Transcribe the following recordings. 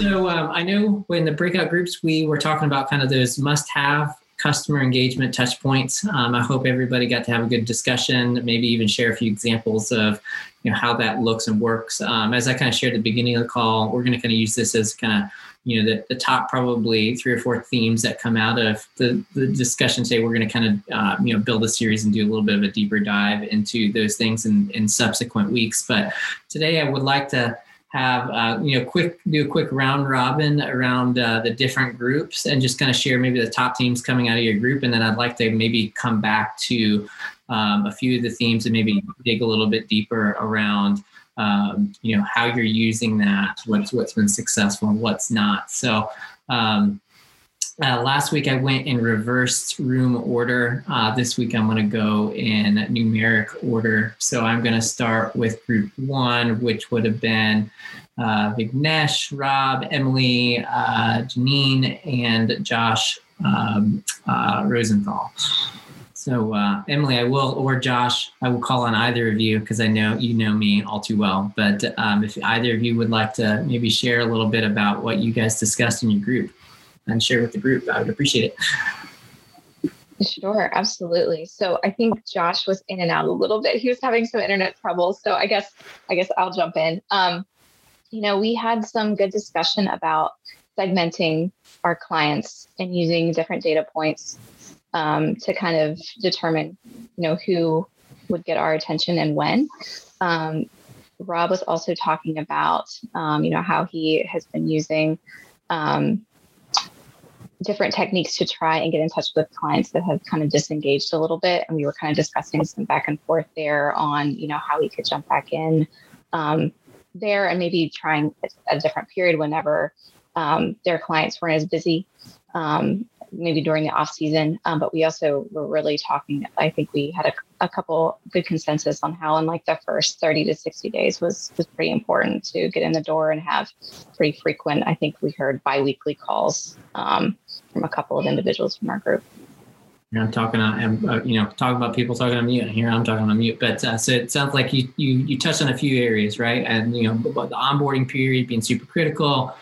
So um, I know when the breakout groups, we were talking about kind of those must-have customer engagement touch points. Um, I hope everybody got to have a good discussion, maybe even share a few examples of you know how that looks and works. Um, as I kind of shared at the beginning of the call, we're going to kind of use this as kind of you know the, the top probably three or four themes that come out of the, the discussion today we're going to kind of uh, you know build a series and do a little bit of a deeper dive into those things in, in subsequent weeks but today i would like to have uh, you know quick do a quick round robin around uh, the different groups and just kind of share maybe the top teams coming out of your group. And then i'd like to maybe come back to um, a few of the themes and maybe dig a little bit deeper around um, you know how you're using that what's what's been successful and what's not. So um, uh, last week I went in reversed room order. Uh, this week I'm going to go in numeric order. So I'm going to start with group one, which would have been uh, Vignesh, Rob, Emily, uh, Janine, and Josh um, uh, Rosenthal. So uh, Emily, I will, or Josh, I will call on either of you because I know you know me all too well. But um, if either of you would like to maybe share a little bit about what you guys discussed in your group and share with the group. I would appreciate it. Sure, absolutely. So I think Josh was in and out a little bit. He was having some internet trouble. So I guess I guess I'll jump in. Um, you know, we had some good discussion about segmenting our clients and using different data points um, to kind of determine, you know, who would get our attention and when. Um, Rob was also talking about, um, you know, how he has been using um, different techniques to try and get in touch with clients that have kind of disengaged a little bit. And we were kind of discussing some back and forth there on you know how we could jump back in um, there and maybe trying a different period whenever um, their clients weren't as busy um, maybe during the off season. Um, but we also were really talking. I think we had a, a, couple good consensus on how in like the first 30 to 60 days was was pretty important to get in the door and have pretty frequent. I think we heard biweekly calls um, from a couple of individuals from our group. Here I'm talking on, uh, you know, talking about people talking on mute. Here I'm talking on mute. But uh, so it sounds like you you you touched on a few areas, right? And you know, the onboarding period being super critical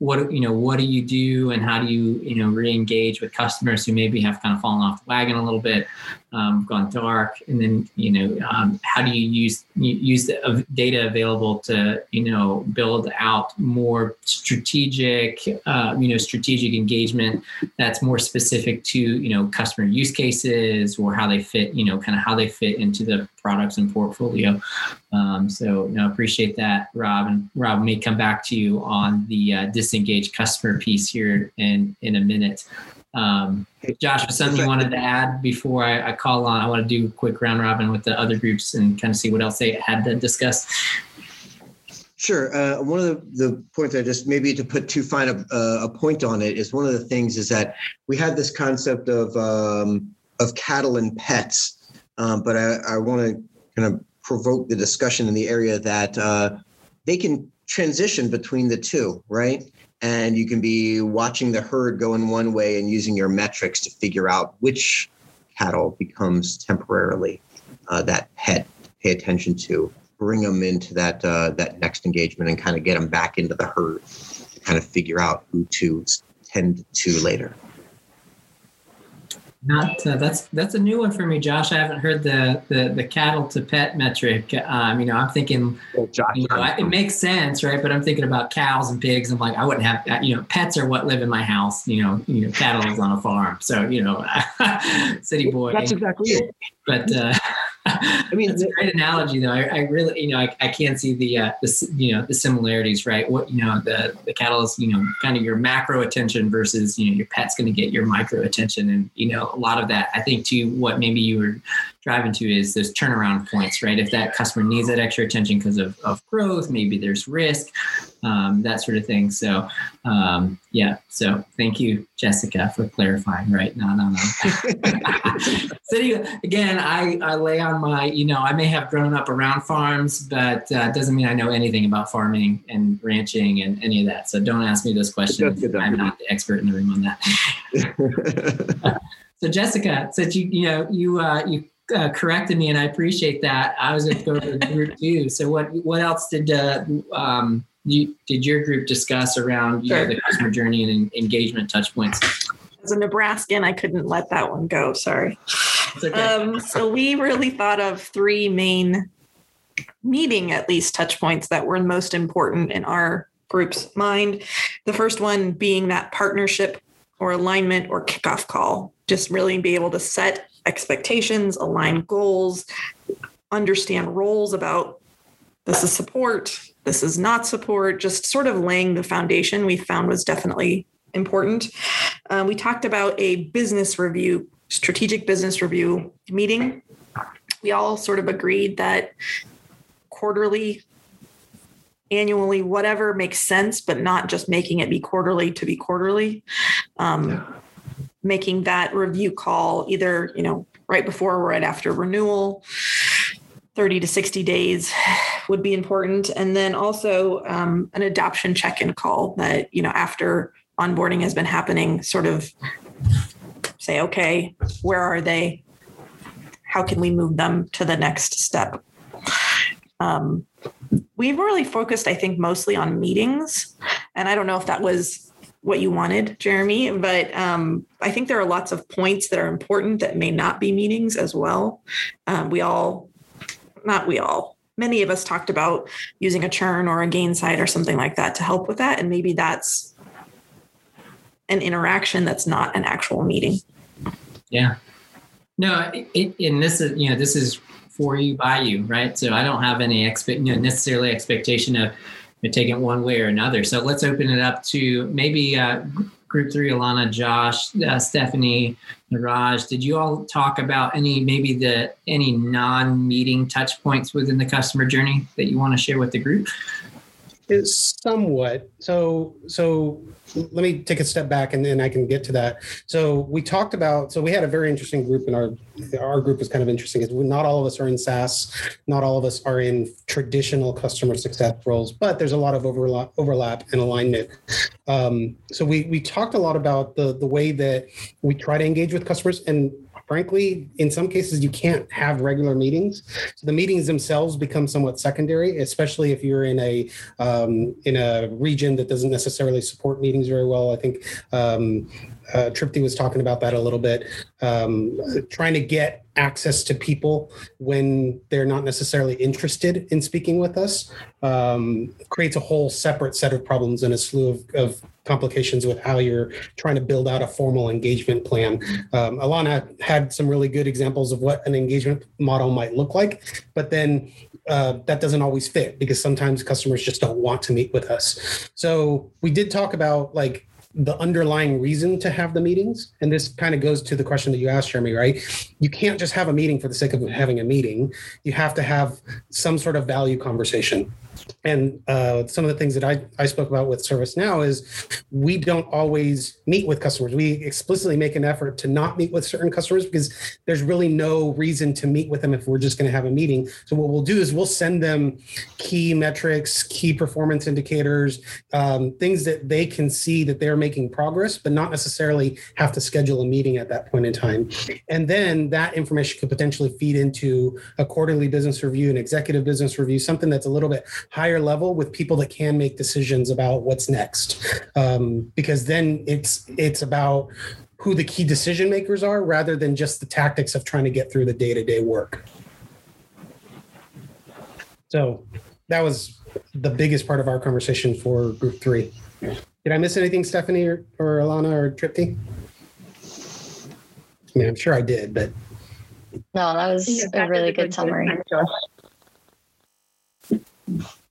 what you know what do you do and how do you you know re-engage with customers who maybe have kind of fallen off the wagon a little bit um, gone dark. And then you know um, how do you use use the data available to you know build out more strategic uh, you know strategic engagement that's more specific to you know customer use cases or how they fit you know kind of how they fit into the products and portfolio? Um, so you know appreciate that rob. And rob may come back to you on the uh, disengaged customer piece here in in a minute um, Josh, something you wanted to add before I, I, call on? I want to do a quick round robin with the other groups and kind of see what else they had to discuss. Sure. Uh, one of the, the points I just maybe to put too fine a, uh, a point on it is one of the things is that we had this concept of um, of cattle and pets, um, but I, I want to kind of provoke the discussion in the area that uh, they can transition between the two, right? And you can be watching the herd go in one way and using your metrics to figure out which cattle becomes temporarily uh, that pet to pay attention to bring them into that uh, that next engagement and kind of get them back into the herd to kind of figure out who to tend to later not uh, that's that's a new one for me, Josh. I haven't heard the the, the cattle to pet metric. Um, you know, I'm thinking, well, Josh, you know, it makes sense, right? But I'm thinking about cows and pigs. I'm like, I wouldn't have, uh, you know, pets are what live in my house. You know, you know, cattle is on a farm. So you know, city boy. That's exactly it. But uh, I mean, it's a great analogy, though. I, I really, you know, I, I can't see the, uh, the, you know, the similarities, right? What, you know, the the cattle is, you know, kind of your macro attention versus, you know, your pet's going to get your micro attention, and you know, a lot of that. I think too, what maybe you were driving to is those turnaround points, right? If that customer needs that extra attention because of, of growth, maybe there's risk, um, that sort of thing. So, um, yeah. So thank you, Jessica, for clarifying, right? No, no, no. City, again, I, I lay on my, you know, I may have grown up around farms, but uh, doesn't mean I know anything about farming and ranching and any of that. So don't ask me those questions. I'm not the expert in the room on that. so Jessica, said you, you know, you, uh, you uh, corrected me, and I appreciate that. I was to go to group two. So what what else did uh, um, you did your group discuss around you sure. know, the customer journey and engagement touch points? As a Nebraskan, I couldn't let that one go. Sorry. Okay. Um, so we really thought of three main meeting at least touch points that were most important in our group's mind. The first one being that partnership or alignment or kickoff call, just really be able to set expectations, align goals, understand roles about this is support, this is not support, just sort of laying the foundation we found was definitely important. Um, we talked about a business review, strategic business review meeting. We all sort of agreed that quarterly annually, whatever makes sense, but not just making it be quarterly to be quarterly. Um, making that review call either, you know, right before or right after renewal, 30 to 60 days would be important. And then also um, an adoption check in call that, you know, after onboarding has been happening, sort of say, okay, where are they? How can we move them to the next step? Um, we've really focused, I think, mostly on meetings. And I don't know if that was what you wanted, Jeremy, but um, I think there are lots of points that are important that may not be meetings as well. Um, we all, not we all, many of us talked about using a churn or a gain Gainsight or something like that to help with that. And maybe that's an interaction that's not an actual meeting. Yeah. No, it, and this is, you know, this is for you by you, right? So I don't have any expect you know, necessarily expectation of know, taking it one way or another. So let's open it up to maybe uh, group three, Alana, Josh, uh, Stephanie, Raj. Did you all talk about any maybe the any non-meeting touch points within the customer journey that you want to share with the group? It's somewhat. So so let me take a step back and then I can get to that. So we talked about, so we had a very interesting group in our, our group is kind of interesting is not all of us are in SaaS, not all of us are in traditional customer success roles, but there's a lot of overlap, overlap and alignment. Um, so we, we talked a lot about the, the way that we try to engage with customers and frankly, in some cases, you can't have regular meetings. So the meetings themselves become somewhat secondary, especially if you're in a um, in a region that doesn't necessarily support meetings very well. I think um, uh, Tripti was talking about that a little bit. Um, trying to get access to people when they're not necessarily interested in speaking with us um, creates a whole separate set of problems and a slew of, of, complications with how you're trying to build out a formal engagement plan. Um, Alana had some really good examples of what an engagement model might look like, but then uh, that doesn't always fit because sometimes customers just don't want to meet with us. So we did talk about like the underlying reason to have the meetings. And this kind of goes to the question that you asked, Jeremy, right? You can't just have a meeting for the sake of having a meeting. You have to have some sort of value conversation and uh, some of the things that I, I spoke about with ServiceNow is we don't always meet with customers. We explicitly make an effort to not meet with certain customers because there's really no reason to meet with them if we're just going to have a meeting. So what we'll do is we'll send them key metrics, key performance indicators, um, things that they can see that they're making progress, but not necessarily have to schedule a meeting at that point in time. And then that information could potentially feed into a quarterly business review, an executive business review, something that's a little bit higher level with people that can make decisions about what's next. Um, because then it's it's about who the key decision makers are rather than just the tactics of trying to get through the day-to-day work. So that was the biggest part of our conversation for group three did i miss anything stephanie or, or alana or tripti i mean i'm sure i did but no that was a really good summary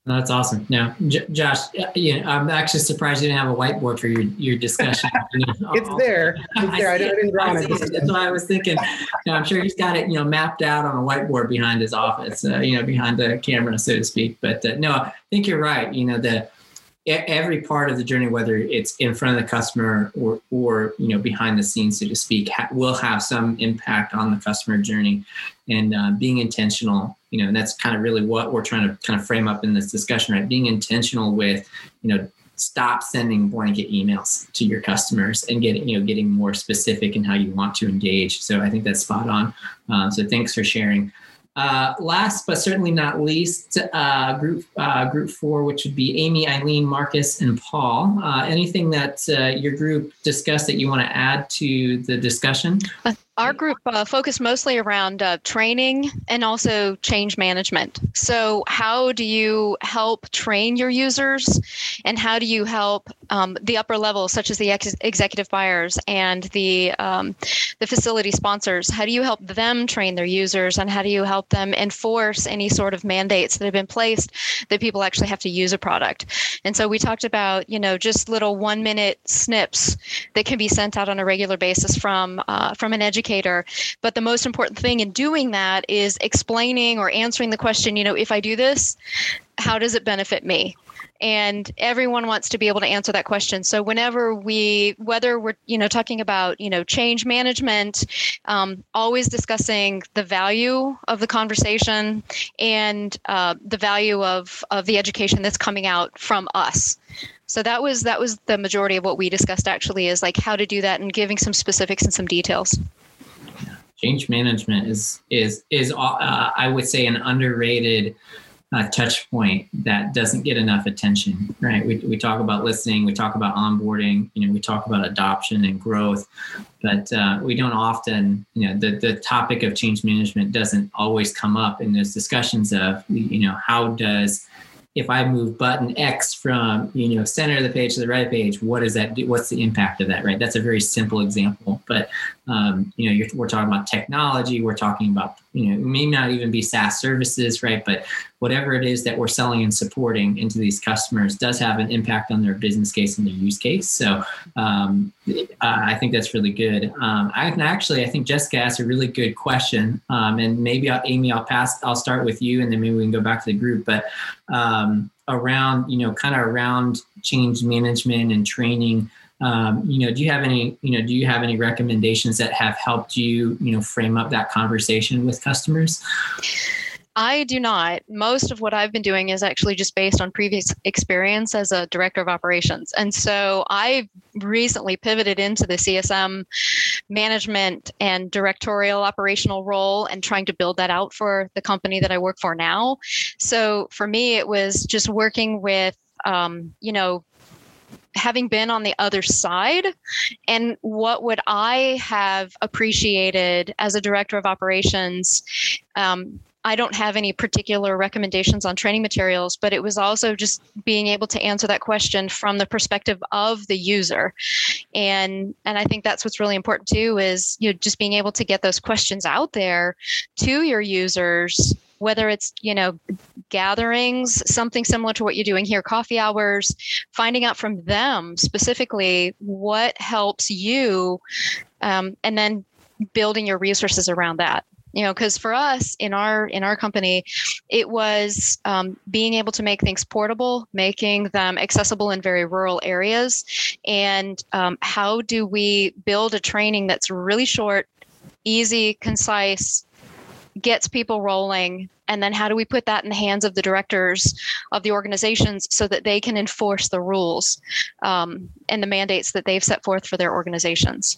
that's awesome. Now, J- Josh, yeah, I'm actually surprised you didn't have a whiteboard for your, your discussion. it's there. It's there. I, I, didn't draw it. That's why I was thinking. You know, I'm sure he's got it, you know, mapped out on a whiteboard behind his office, uh, you know, behind the camera, so to speak. But uh, no, I think you're right. You know, the every part of the journey, whether it's in front of the customer or, or you know behind the scenes, so to speak, ha- will have some impact on the customer journey. And uh, being intentional, you know, and that's kind of really what we're trying to kind of frame up in this discussion, right? Being intentional with, you know, stop sending blanket emails to your customers and getting you know getting more specific in how you want to engage so i think that's spot on um, so thanks for sharing uh, last but certainly not least, uh, group uh, group four, which would be Amy, Eileen, Marcus, and Paul. Uh, anything that uh, your group discussed that you want to add to the discussion? Uh, our group focused mostly around training and also change management. So, how do you help train your users, and how do you help um, the upper levels, such as the ex- executive buyers and the um, the facility sponsors? How do you help them train their users, and how do you help them enforce any sort of mandates that have been placed that people actually have to use a product? And so, we talked about you know just little one minute snips that can be sent out on a regular basis from uh, from an educator educator. But the most important thing in doing that is explaining or answering the question, you know, if I do this, how does it benefit me? And everyone wants to be able to answer that question. So whenever we whether we're you know talking about you know change management um, always discussing the value of the conversation and uh, the value of of the education that's coming out from us. So that was that was the majority of what we discussed actually is like how to do that and giving some specifics and some details. Change management is is is uh, I would say an underrated uh, touch point that doesn't get enough attention. Right? We we talk about listening, we talk about onboarding, you know, we talk about adoption and growth, but uh, we don't often, you know, the the topic of change management doesn't always come up in those discussions of you know how does if I move button X from you know center of the page to the right page, what does that do? What's the impact of that? Right. That's a very simple example, but um, you know we're talking about technology. We're talking about you know it may not even be SaaS services, right? But whatever it is that we're selling and supporting into these customers does have an impact on their business case and their use case. So um, I think that's really good. Um, I actually, I think Jessica asked a really good question, um, and maybe I'll, Amy, I'll pass. I'll start with you, and then maybe we can go back to the group. But um, around, you know, kind of around change management and training. Um, you know, do you have any, you know, do you have any recommendations that have helped you, you know, frame up that conversation with customers? I do not. Most of what I've been doing is actually just based on previous experience as a director of operations. And so I recently pivoted into the CSM management and directorial operational role and trying to build that out for the company that I work for now. So for me, it was just working with, um, you know, having been on the other side and what would i have appreciated as a director of operations um, I don't have any particular recommendations on training materials, but it was also just being able to answer that question from the perspective of the user. And and I think that's what's really important too is you know just being able to get those questions out there to your users whether it's you know gatherings something similar to what you're doing here coffee hours finding out from them specifically what helps you um, and then building your resources around that you know because for us in our in our company it was um, being able to make things portable making them accessible in very rural areas. And um, how do we build a training that's really short easy concise gets people rolling? And then how do we put that in the hands of the directors of the organizations so that they can enforce the rules um, and the mandates that they've set forth for their organizations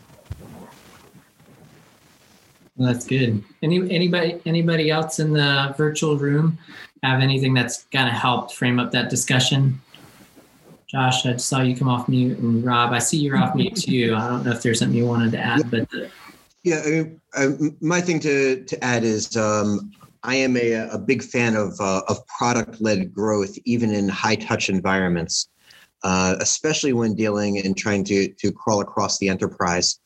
well, that's good. Any anybody anybody else in the virtual room have anything that's kind of helped frame up that discussion? Josh, I saw you come off mute, and Rob, I see you're off mute too. I don't know if there's something you wanted to add, but yeah, I mean, I, my thing to to add is um, I am a, a big fan of uh, of product led growth, even in high touch environments, uh, especially when dealing and trying to to crawl across the enterprise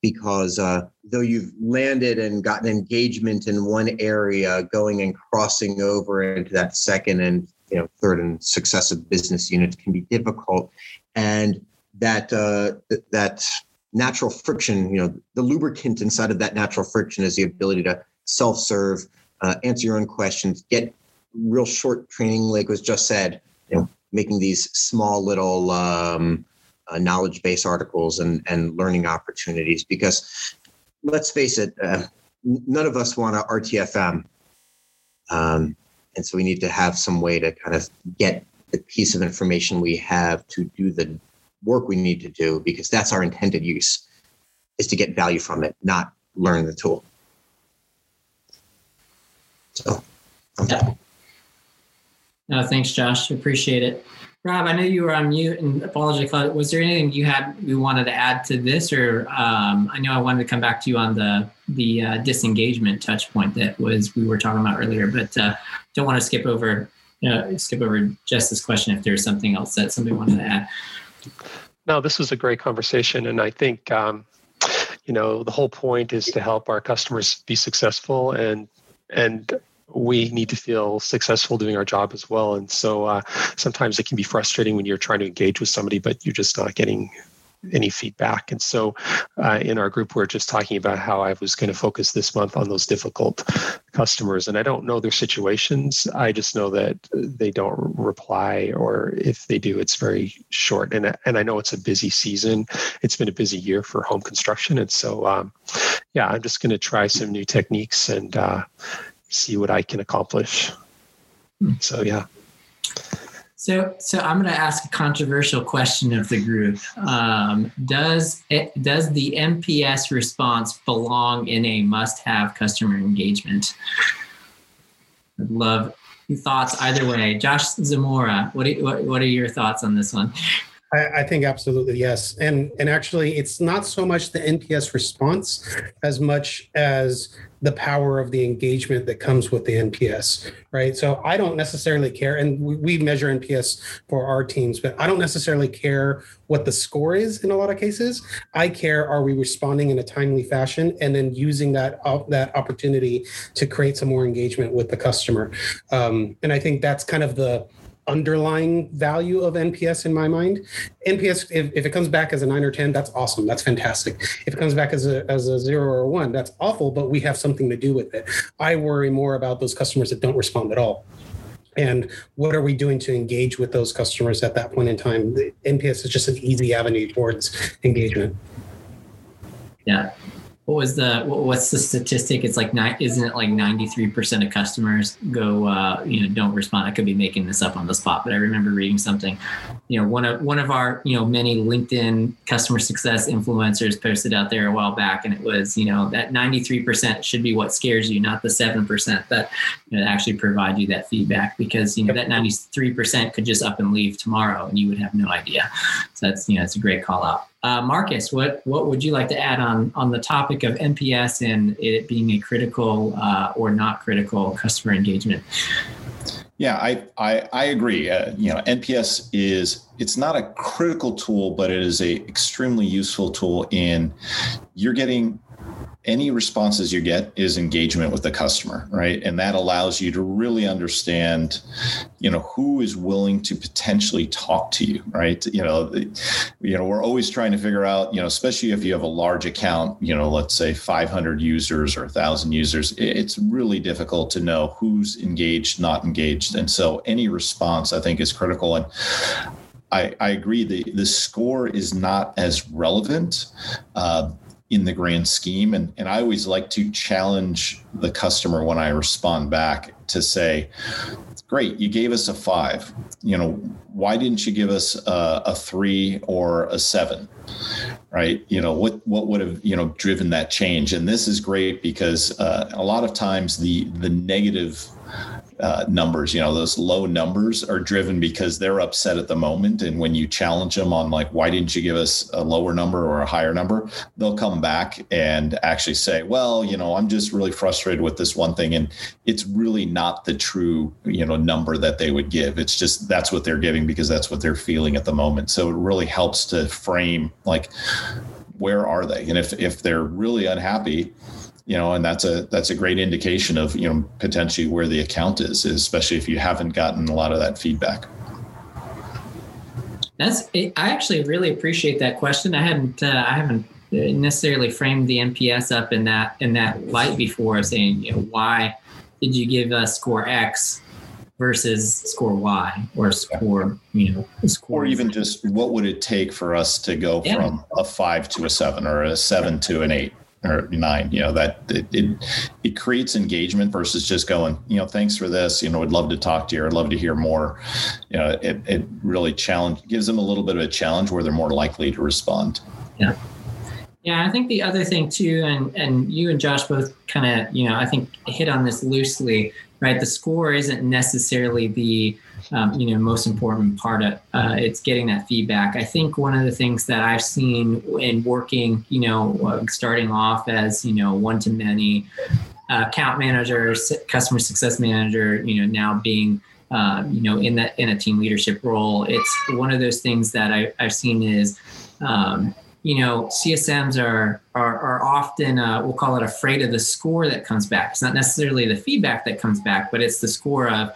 because uh, though you've landed and gotten engagement in one area, going and crossing over into that second and you know third and successive business units can be difficult, and that uh, that natural friction, you know, the lubricant inside of that natural friction is the ability to self-serve, uh, answer your own questions, get real short training, like was just said, you know, making these small little um, uh, knowledge base articles and, and learning opportunities because let's face it, uh, none of us want a RTFM. Um, and so we need to have some way to kind of get the piece of information we have to do the work we need to do because that's our intended use is to get value from it, not learn the tool. So, yeah. No, thanks, Josh. Appreciate it. Rob, I know you were on mute, and apologize. Was there anything you had you wanted to add to this, or um, I know I wanted to come back to you on the the uh, disengagement touch point that was we were talking about earlier, but uh, don't want to skip over uh, skip over just this question if there's something else that somebody wanted to add. No, this was a great conversation, and I think um, you know the whole point is to help our customers be successful and and we need to feel successful doing our job as well. And so uh, sometimes it can be frustrating when you're trying to engage with somebody, but you're just not getting any feedback. And so uh, in our group, we're just talking about how I was going to focus this month on those difficult customers. And I don't know their situations. I just know that they don't reply, or if they do, it's very short. And, and I know it's a busy season. It's been a busy year for home construction. And so, um, yeah, I'm just going to try some new techniques and uh, see what I can accomplish. Hmm. So, yeah. So, so I'm going to ask a controversial question of the group. Um, does it, does the NPS response belong in a must-have customer engagement? I'd love thoughts either way. Josh Zamora, what, what, what are your thoughts on this one? I, I, think absolutely yes, and and actually, it's not so much the NPS response as much as the power of the engagement that comes with the NPS, right? So I don't necessarily care, and we, we measure NPS for our teams, but I don't necessarily care what the score is in a lot of cases. I care are we responding in a timely fashion, and then using that uh, that opportunity to create some more engagement with the customer, um, and I think that's kind of the underlying value of NPS in my mind. NPS, if, if it comes back as a nine or 10, that's awesome. That's fantastic. If it comes back as a, as a zero or a one, that's awful, but we have something to do with it. I worry more about those customers that don't respond at all. And what are we doing to engage with those customers at that point in time? The NPS is just an easy avenue towards engagement. Yeah what was the what's the statistic? It's like nine, isn't it like ninety three percent of customers go uh, you know don't respond. I could be making this up on the spot, but I remember reading something. You know, one of one of our you know many LinkedIn customer success influencers posted out there a while back, and it was you know that ninety three percent should be what scares you, not the seven percent that you know, actually provide you that feedback because you know that ninety three percent could just up and leave tomorrow, and you would have no idea. So that's you know it's a great call out. Uh, Marcus, what what would you like to add on on the topic of NPS and it being a critical uh, or not critical customer engagement? Yeah, I I, I agree. Uh, you know, NPS is it's not a critical tool, but it is a extremely useful tool in you're getting any responses you get is engagement with the customer right? And that allows you to really understand you know who is willing to potentially talk to you right? You know you know we're always trying to figure out you know especially if you have a large account you know let's say 500 users or 1000 users it's really difficult to know who's engaged not engaged. And so any response i think is critical. And I, I agree the the score is not as relevant uh, in the grand scheme. And, and I always like to challenge the customer when I respond back to say, great, you gave us a five. You know, why didn't you give us a, a three or a seven? Right. You know, what, what would have, you know, driven that change? And this is great because uh, a lot of times the, the negative uh, numbers you know those low numbers are driven because they're upset at the moment. And when you challenge them on like why didn't you give us a lower number or a higher number they'll come back and actually say well you know i'm just really frustrated with this one thing. And it's really not the true you know number that they would give. It's just that's what they're giving because that's what they're feeling at the moment. So it really helps to frame like where are they? And if if they're really unhappy you know, and that's a that's a great indication of you know potentially where the account is, especially if you haven't gotten a lot of that feedback. That's I actually really appreciate that question. I hadn't uh, I haven't necessarily framed the NPS up in that in that light before, saying you know why did you give us score X versus score Y or score, you know, score. Or even just what would it take for us to go yeah. from a five to a seven or a seven to an eight? Or nine. You know that it, it, it creates engagement versus just going, you know, thanks for this. You know, would love to talk to you. I'd love to hear more. You know, it it really challenge gives them a little bit of a challenge where they're more likely to respond. Yeah. Yeah, I think the other thing too, and and you and Josh both kind of, you know, I think hit on this loosely, right? The score isn't necessarily the um, you know most important part of uh, it's getting that feedback i think one of the things that i've seen in working you know uh, starting off as you know one to many uh, account manager customer success manager you know now being um, you know in that in a team leadership role it's one of those things that I, i've seen is um, you know, CSMs are are, are often uh, we'll call it afraid of the score that comes back. It's not necessarily the feedback that comes back, but it's the score of,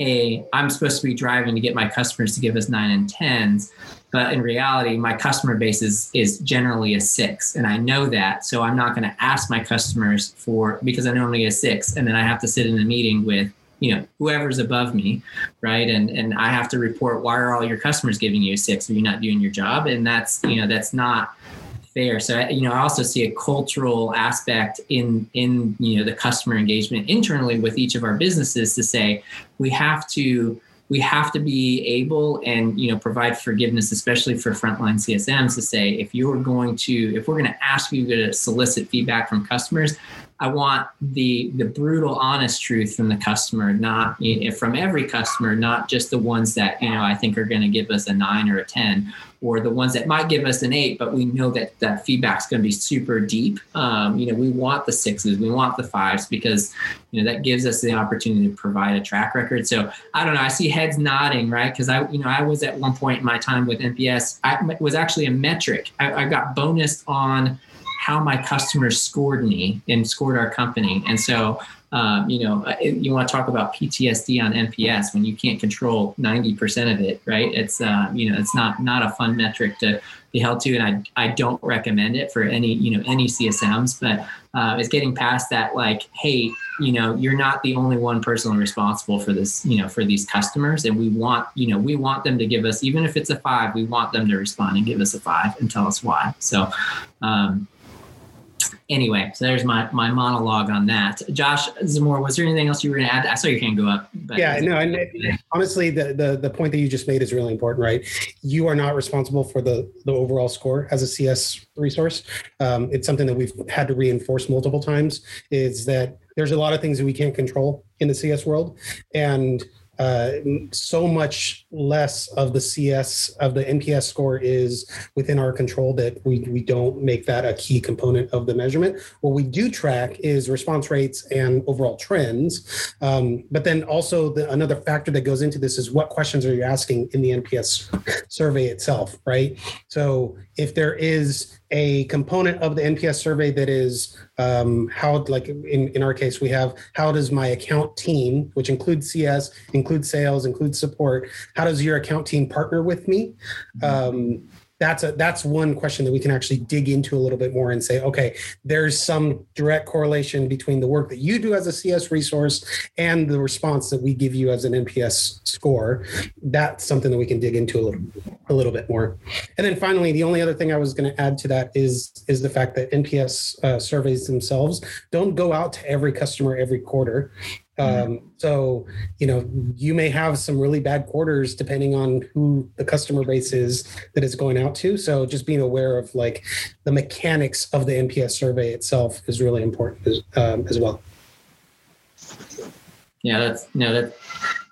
a I'm supposed to be driving to get my customers to give us nine and tens, but in reality, my customer base is is generally a six, and I know that, so I'm not going to ask my customers for because I normally a six, and then I have to sit in a meeting with you know whoever's above me right? And and i have to report why are all your customers giving you a six? Are you not doing your job? And that's you know that's not fair. So you know, I also see a cultural aspect in in you know the customer engagement internally with each of our businesses to say we have to we have to be able and you know provide forgiveness especially for frontline csms to say if you're going to if we're going to ask you to solicit feedback from customers I want the the brutal, honest truth from the customer, not from every customer, not just the ones that you know I think are going to give us a nine or a ten, or the ones that might give us an eight, but we know that that feedback's going to be super deep. Um, you know, we want the sixes, we want the fives because you know that gives us the opportunity to provide a track record. So I don't know. I see heads nodding, right? Because I you know I was at one point in my time with NPS, I was actually a metric. I, I got bonus on how my customers scored me and scored our company. And so, um, you know, uh, you want to talk about PTSD on NPS when you can't control 90% of it, right? It's, uh, you know, it's not, not a fun metric to be held to. And I, I don't recommend it for any, you know, any CSMs, but uh, it's getting past that, like, hey, you know, you're not the only one person responsible for this, you know, for these customers. And we want, you know, we want them to give us, even if it's a five, we want them to respond and give us a five and tell us why. So, um, anyway, so there's my my monologue on that. Josh Zamora, was there anything else you were going to add? I saw your hand go up. yeah, no, and honestly, the, the the point that you just made is really important, right? You are not responsible for the the overall score as a CS resource. Um, it's something that we've had to reinforce multiple times. Is that there's a lot of things that we can't control in the CS world, and uh, so much less of the CS of the NPS score is within our control that we, we don't make that a key component of the measurement. What we do track is response rates and overall trends. Um, but then also the, another factor that goes into this is what questions are you asking in the NPS survey itself, right? So if there is a component of the NPS survey that is um, how, like in, in our case, we have how does my account team, which includes CS, includes sales, includes support, how does your account team partner with me? Um, that's a that's one question that we can actually dig into a little bit more and say okay there's some direct correlation between the work that you do as a cs resource and the response that we give you as an nps score. That's something that we can dig into a little a little bit more. And then finally the only other thing i was going to add to that is is the fact that nps uh, surveys themselves don't go out to every customer every quarter um, so, you know, you may have some really bad quarters depending on who the customer base is that it's going out to. So, just being aware of like the mechanics of the NPS survey itself is really important as, um, as well. Yeah, that's no, that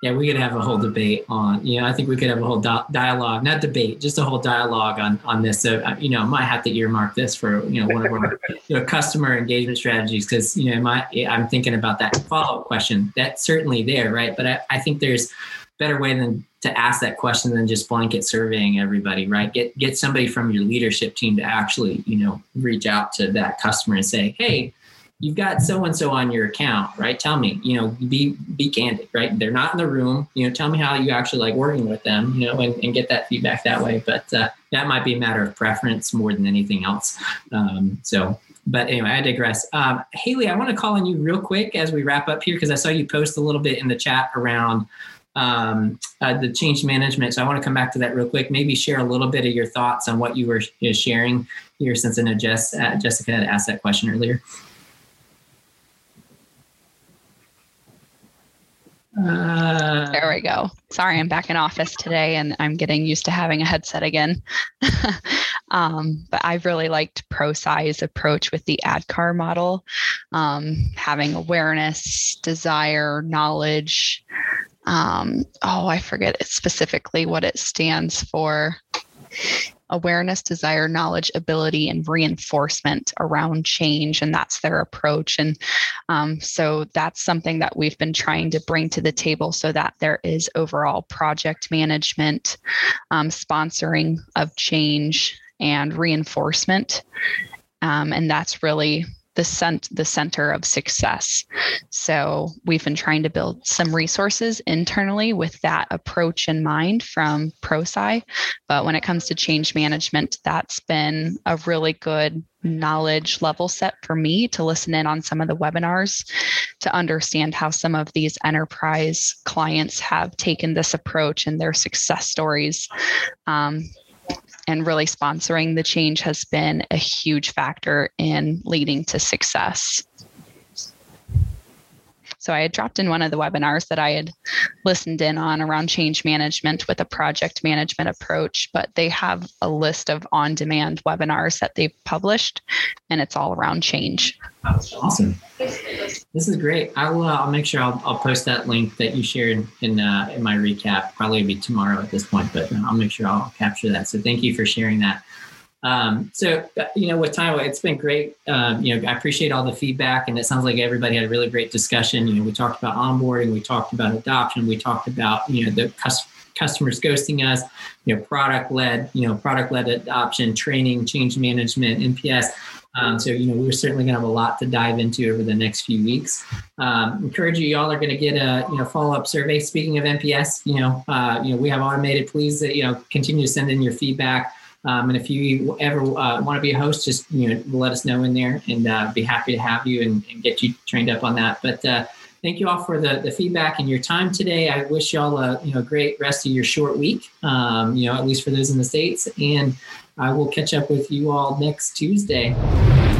yeah, we could have a whole debate on. You know, I think we could have a whole di- dialogue, not debate, just a whole dialogue on on this. So, uh, you know, I might have to earmark this for you know one of our you know customer engagement strategies because you know, my I'm thinking about that follow up question. That's certainly there, right? But I, I think there's better way than to ask that question than just blanket surveying everybody, right? Get get somebody from your leadership team to actually, you know, reach out to that customer and say, hey you've got so and so on your account, right? Tell me, you know, be be candid, right? They're not in the room. You know, tell me how you actually like working with them, you know, and, and get that feedback that way. But uh, that might be a matter of preference more than anything else. Um, so, but anyway, I digress. Um, Haley, I want to call on you real quick as we wrap up here because I saw you post a little bit in the chat around um, uh, the change management. So I want to come back to that real quick. Maybe share a little bit of your thoughts on what you were sharing here, since I know Jess, uh, Jessica had asked that question earlier. Uh, there we go. Sorry, I'm back in office today and I'm getting used to having a headset again. um, but I've really liked ProSci's approach with the ADKAR model, um, having awareness, desire, knowledge. Um, oh, I forget specifically what it stands for awareness, desire, knowledge, ability, and reinforcement around change. And that's their approach. And um, so that's something that we've been trying to bring to the table so that there is overall project management, um, sponsoring of change, and reinforcement. Um, and that's really the cent- the center of success. So we've been trying to build some resources internally with that approach in mind from ProSci. But when it comes to change management, that's been a really good knowledge level set for me to listen in on some of the webinars to understand how some of these enterprise clients have taken this approach and their success stories. Um, and really sponsoring the change has been a huge factor in leading to success. So I had dropped in one of the webinars that I had listened in on around change management with a project management approach, but they have a list of on demand webinars that they've published, and it's all around change. Awesome. This is great. I will. Uh, I'll make sure I'll, I'll post that link that you shared in uh, in my recap. Probably be tomorrow at this point, but I'll make sure I'll capture that. So thank you for sharing that. Um, so, you know, with Taiwo, it's been great. Um, you know, I appreciate all the feedback, and it sounds like everybody had a really great discussion. You know, we talked about onboarding, we talked about adoption, we talked about you know the customers ghosting us, you know, product led, you know, product led adoption, training, change management, NPS. Um, so, you know, we're certainly going to have a lot to dive into over the next few weeks. Um, encourage you, y'all are going to get a, you know, follow up survey. Speaking of NPS, you know, uh, you know, we have automated. Please, uh, you know, continue to send in your feedback. Um, and if you ever uh, want to be a host, just you know let us know in there, and uh, be happy to have you and, and, get you trained up on that. But uh, thank you all for the, the feedback and your time today. I wish y'all a you know great rest of your short week. Um, you know at least for those in the states, and I will catch up with you all next Tuesday.